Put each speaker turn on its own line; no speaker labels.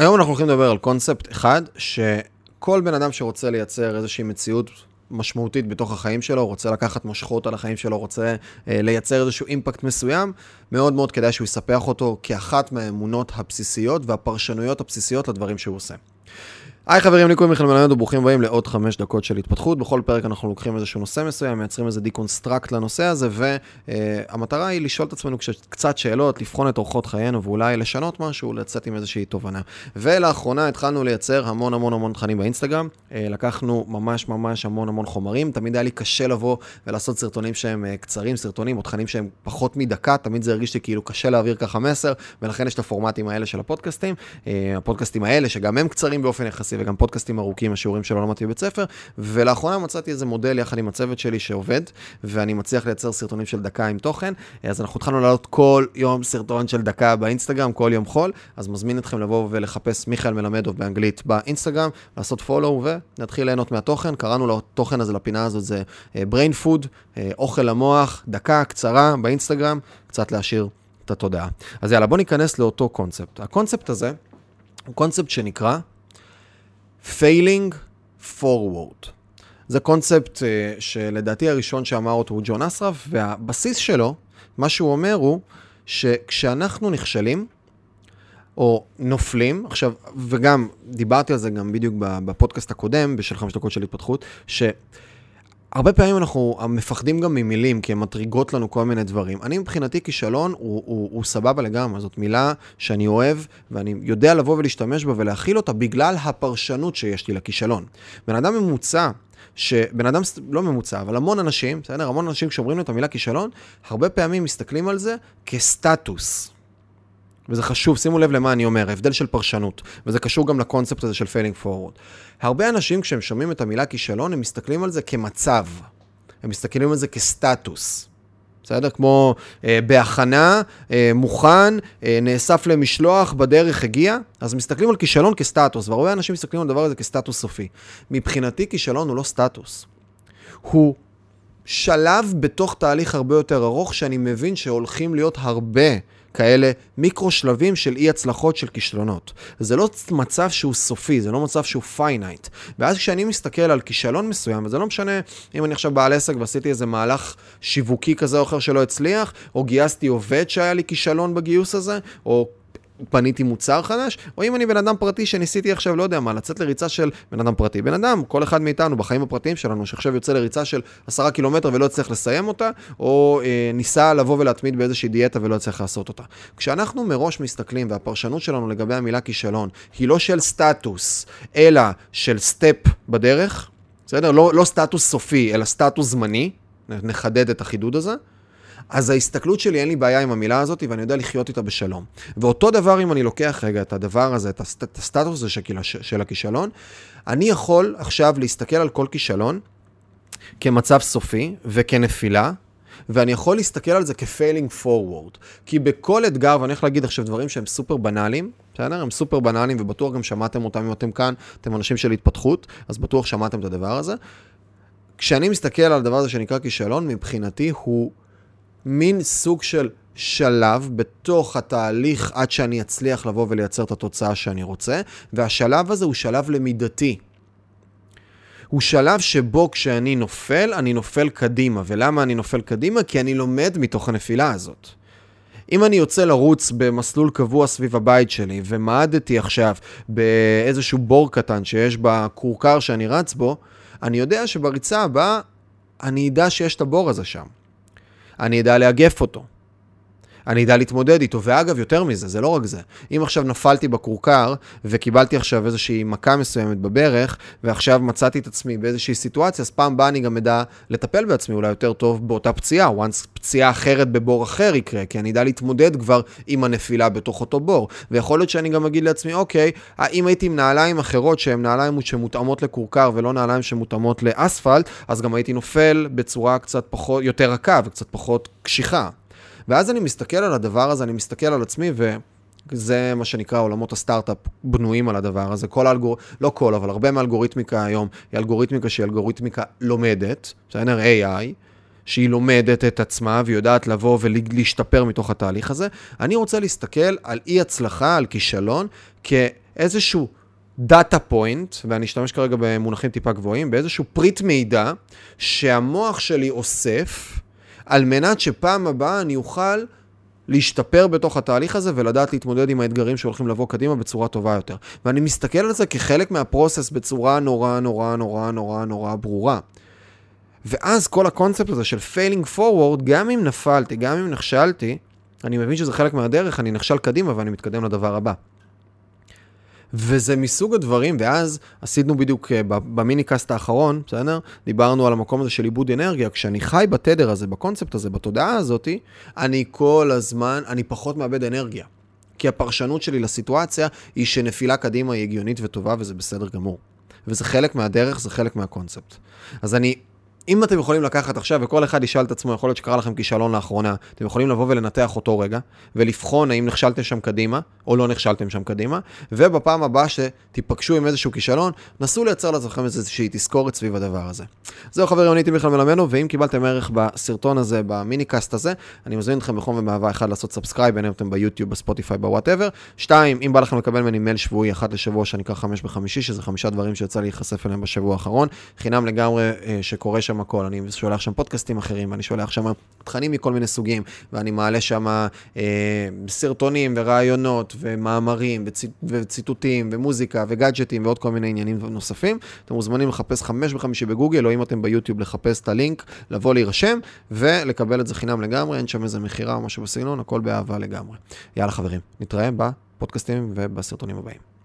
היום אנחנו הולכים לדבר על קונספט אחד, שכל בן אדם שרוצה לייצר איזושהי מציאות משמעותית בתוך החיים שלו, רוצה לקחת מושכות על החיים שלו, רוצה אה, לייצר איזשהו אימפקט מסוים, מאוד מאוד כדאי שהוא יספח אותו כאחת מהאמונות הבסיסיות והפרשנויות הבסיסיות לדברים שהוא עושה. היי חברים, לי קוראים מיכאל מלמד וברוכים הבאים לעוד חמש דקות של התפתחות. בכל פרק אנחנו לוקחים איזשהו נושא מסוים, מייצרים איזה deconstruct לנושא הזה, והמטרה היא לשאול את עצמנו קצת שאלות, לבחון את אורחות חיינו ואולי לשנות משהו, לצאת עם איזושהי תובנה. ולאחרונה התחלנו לייצר המון המון המון תכנים באינסטגרם. אה, לקחנו ממש ממש המון המון חומרים. תמיד היה לי קשה לבוא ולעשות סרטונים שהם אה, קצרים, סרטונים או תכנים שהם פחות מדקה, תמיד זה הרגיש לי כאילו קשה להעביר ככה מסר, ולכן יש את הפורמטים האלה של הפודקאסטים. אה, הפודקאסטים האלה, שגם הם קצרים באופן יחסי וגם פודקאסטים ארוכים, השיעורים שלא למדתי בבית ספר, ולאחרונה מצאתי איזה מודל יחד עם הצוות שלי שעובד, ואני מצליח לייצר סרטונים של דקה עם תוכן, אז אנחנו התחלנו לעלות כל יום סרטון של דקה באינסטגרם, כל יום חול, אז מזמין אתכם לבוא ולחפש מיכאל מלמדוב באנגלית באינסטגרם, לעשות פולו ונתחיל ליהנות מהתוכן. קראנו לתוכן הזה, לפינה הזאת, זה אה, brain food, אה, אוכל למוח, דקה קצרה באינסטגרם, קצת להשאיר את התודעה. אז יאללה, בוא ניכנס לאותו קונספט. הקונספט הזה הוא קונספט שנקרא Failing Forward. זה קונספט uh, שלדעתי הראשון שאמר אותו הוא ג'ון אסרף, והבסיס שלו, מה שהוא אומר הוא שכשאנחנו נכשלים, או נופלים, עכשיו, וגם דיברתי על זה גם בדיוק בפודקאסט הקודם, בשל חמש דקות של התפתחות, ש... הרבה פעמים אנחנו מפחדים גם ממילים, כי הן מטריגות לנו כל מיני דברים. אני מבחינתי כישלון הוא, הוא, הוא סבבה לגמרי, זאת מילה שאני אוהב, ואני יודע לבוא ולהשתמש בה ולהכיל אותה בגלל הפרשנות שיש לי לכישלון. בן אדם ממוצע, שבן אדם לא ממוצע, אבל המון אנשים, בסדר? המון אנשים כשאומרים את המילה כישלון, הרבה פעמים מסתכלים על זה כסטטוס. וזה חשוב, שימו לב למה אני אומר, הבדל של פרשנות, וזה קשור גם לקונספט הזה של failing forward. הרבה אנשים כשהם שומעים את המילה כישלון, הם מסתכלים על זה כמצב, הם מסתכלים על זה כסטטוס. בסדר? כמו אה, בהכנה, אה, מוכן, אה, נאסף למשלוח, בדרך הגיע, אז מסתכלים על כישלון כסטטוס, והרבה אנשים מסתכלים על הדבר הזה כסטטוס סופי. מבחינתי כישלון הוא לא סטטוס. הוא שלב בתוך תהליך הרבה יותר ארוך, שאני מבין שהולכים להיות הרבה כאלה מיקרו שלבים של אי הצלחות של כישלונות. זה לא מצב שהוא סופי, זה לא מצב שהוא finite. ואז כשאני מסתכל על כישלון מסוים, וזה לא משנה אם אני עכשיו בעל עסק ועשיתי איזה מהלך שיווקי כזה או אחר שלא הצליח, או גייסתי עובד שהיה לי כישלון בגיוס הזה, או פניתי מוצר חדש, או אם אני בן אדם פרטי שניסיתי עכשיו, לא יודע מה, לצאת לריצה של בן אדם פרטי. בן אדם, כל אחד מאיתנו בחיים הפרטיים שלנו, שעכשיו יוצא לריצה של עשרה קילומטר ולא יצליח לסיים אותה, או אה, ניסה לבוא ולהתמיד באיזושהי דיאטה ולא יצליח לעשות אותה. כשאנחנו מראש מסתכלים, והפרשנות שלנו לגבי המילה כישלון, היא לא של סטטוס, אלא של step בדרך, בסדר? לא, לא סטטוס סופי, אלא סטטוס זמני, נחדד את החידוד הזה. אז ההסתכלות שלי, אין לי בעיה עם המילה הזאת, ואני יודע לחיות איתה בשלום. ואותו דבר, אם אני לוקח רגע את הדבר הזה, את, הסט, את הסטטוס הזה של, של הכישלון, אני יכול עכשיו להסתכל על כל כישלון כמצב סופי וכנפילה, ואני יכול להסתכל על זה כ-failing forward. כי בכל אתגר, ואני הולך להגיד עכשיו דברים שהם סופר בנאליים, בסדר? הם סופר בנאליים, ובטוח גם שמעתם אותם אם אתם כאן, אתם אנשים של התפתחות, אז בטוח שמעתם את הדבר הזה. כשאני מסתכל על הדבר הזה שנקרא כישלון, מבחינתי הוא מין סוג של שלב בתוך התהליך עד שאני אצליח לבוא ולייצר את התוצאה שאני רוצה, והשלב הזה הוא שלב למידתי. הוא שלב שבו כשאני נופל, אני נופל קדימה. ולמה אני נופל קדימה? כי אני לומד מתוך הנפילה הזאת. אם אני יוצא לרוץ במסלול קבוע סביב הבית שלי, ומעדתי עכשיו באיזשהו בור קטן שיש בכורכר שאני רץ בו, אני יודע שבריצה הבאה אני אדע שיש את הבור הזה שם. אני אדע לאגף אותו. אני אדע להתמודד איתו. ואגב, יותר מזה, זה לא רק זה. אם עכשיו נפלתי בכורכר וקיבלתי עכשיו איזושהי מכה מסוימת בברך, ועכשיו מצאתי את עצמי באיזושהי סיטואציה, אז פעם באה אני גם אדע לטפל בעצמי אולי יותר טוב באותה פציעה. once פציעה אחרת בבור אחר יקרה, כי אני אדע להתמודד כבר עם הנפילה בתוך אותו בור. ויכול להיות שאני גם אגיד לעצמי, אוקיי, אם הייתי עם נעליים אחרות שהן נעליים שמותאמות לכורכר ולא נעליים שמותאמות לאספלט, אז גם הייתי נופל בצורה קצת פחות, יותר רכה וקצת פחות קשיחה. ואז אני מסתכל על הדבר הזה, אני מסתכל על עצמי, וזה מה שנקרא עולמות הסטארט-אפ בנויים על הדבר הזה. כל האלגור... לא כל, אבל הרבה מהאלגוריתמיקה היום היא אלגוריתמיקה שהיא אלגוריתמיקה לומדת, בסדר? AI. שהיא לומדת את עצמה ויודעת לבוא ולהשתפר מתוך התהליך הזה. אני רוצה להסתכל על אי הצלחה, על כישלון, כ... איזשהו data point, ואני אשתמש כרגע במונחים טיפה גבוהים, באיזשהו פריט מידע שהמוח שלי אוסף, על מנת שפעם הבאה אני אוכל להשתפר בתוך התהליך הזה ולדעת להתמודד עם האתגרים שהולכים לבוא קדימה בצורה טובה יותר. ואני מסתכל על זה כחלק מה process בצורה נורא נורא נורא נורא נורא ברורה. ואז כל הקונספט הזה של failing forward, גם אם נפלתי, גם אם נכשלתי, אני מבין שזה חלק מהדרך, אני נכשל קדימה ואני מתקדם לדבר הבא. וזה מסוג הדברים, ואז עשינו בדיוק אה, ב minicast האחרון, בסדר? דיברנו על המקום הזה של עיבוד אנרגיה. כשאני חי בתדר הזה, בקונספט הזה, בתודעה הזאתי, אני כל הזמן, אני פחות מאבד אנרגיה. כי הפרשנות שלי לסיטואציה היא שנפילה קדימה היא הגיונית וטובה וזה בסדר גמור. וזה חלק מהדרך, זה חלק מהקונספט. אז אני אם אתם יכולים לקחת עכשיו, וכל אחד ישאל את עצמו, יכול להיות שקרה לכם כישלון לאחרונה, אתם יכולים לבוא ולנתח אותו רגע, ולבחון האם נכשלתם שם קדימה, או לא נכשלתם שם קדימה, ובפעם הבאה שתיפגשו עם איזשהו כישלון, נסו לייצר לעצמכם איזושהי תזכורת סביב הדבר הזה. זהו חברים, אני הייתי מיכאל מלמדנו, ואם קיבלתם ערך בסרטון הזה, ב minicast הזה, אני מזמין אתכם בחום ומאהבה אחד לעשות subscribe, בין אם אתם ביוטיוב, בספוטיפיי, ב whatever. שתיים, אם בא לכם לקבל ממני מייל שבועי אחת לשבוע שאני אקח חמש בחמישי, שזה חמישה דברים שיצא לי להיחשף אליהם בשבוע האחרון, חינם לגמרי אה, שקורה שם הכל. אני שולח שם פודקאסטים אחרים, ואני שולח שם תכנים מכל מיני סוגים, ואני מעלה שם אה, סרטונים ורעיונות ומאמרים וצי, וציטוטים ומוזיקה וגאדג'טים ועוד כל מיני עניינים נוספים. אתם מוזמנים לחפש חמש בחמישי בגוגל, או אם אתם ביוטיוב לחפש את הלינק, לבוא להירשם ולקבל את זה חינם לגמרי, אין שם איזה מכירה או משהו בסגנון, הכל באהבה לגמרי. יאללה חברים, נתראה בפודקאסטים ובסרטונים הבאים.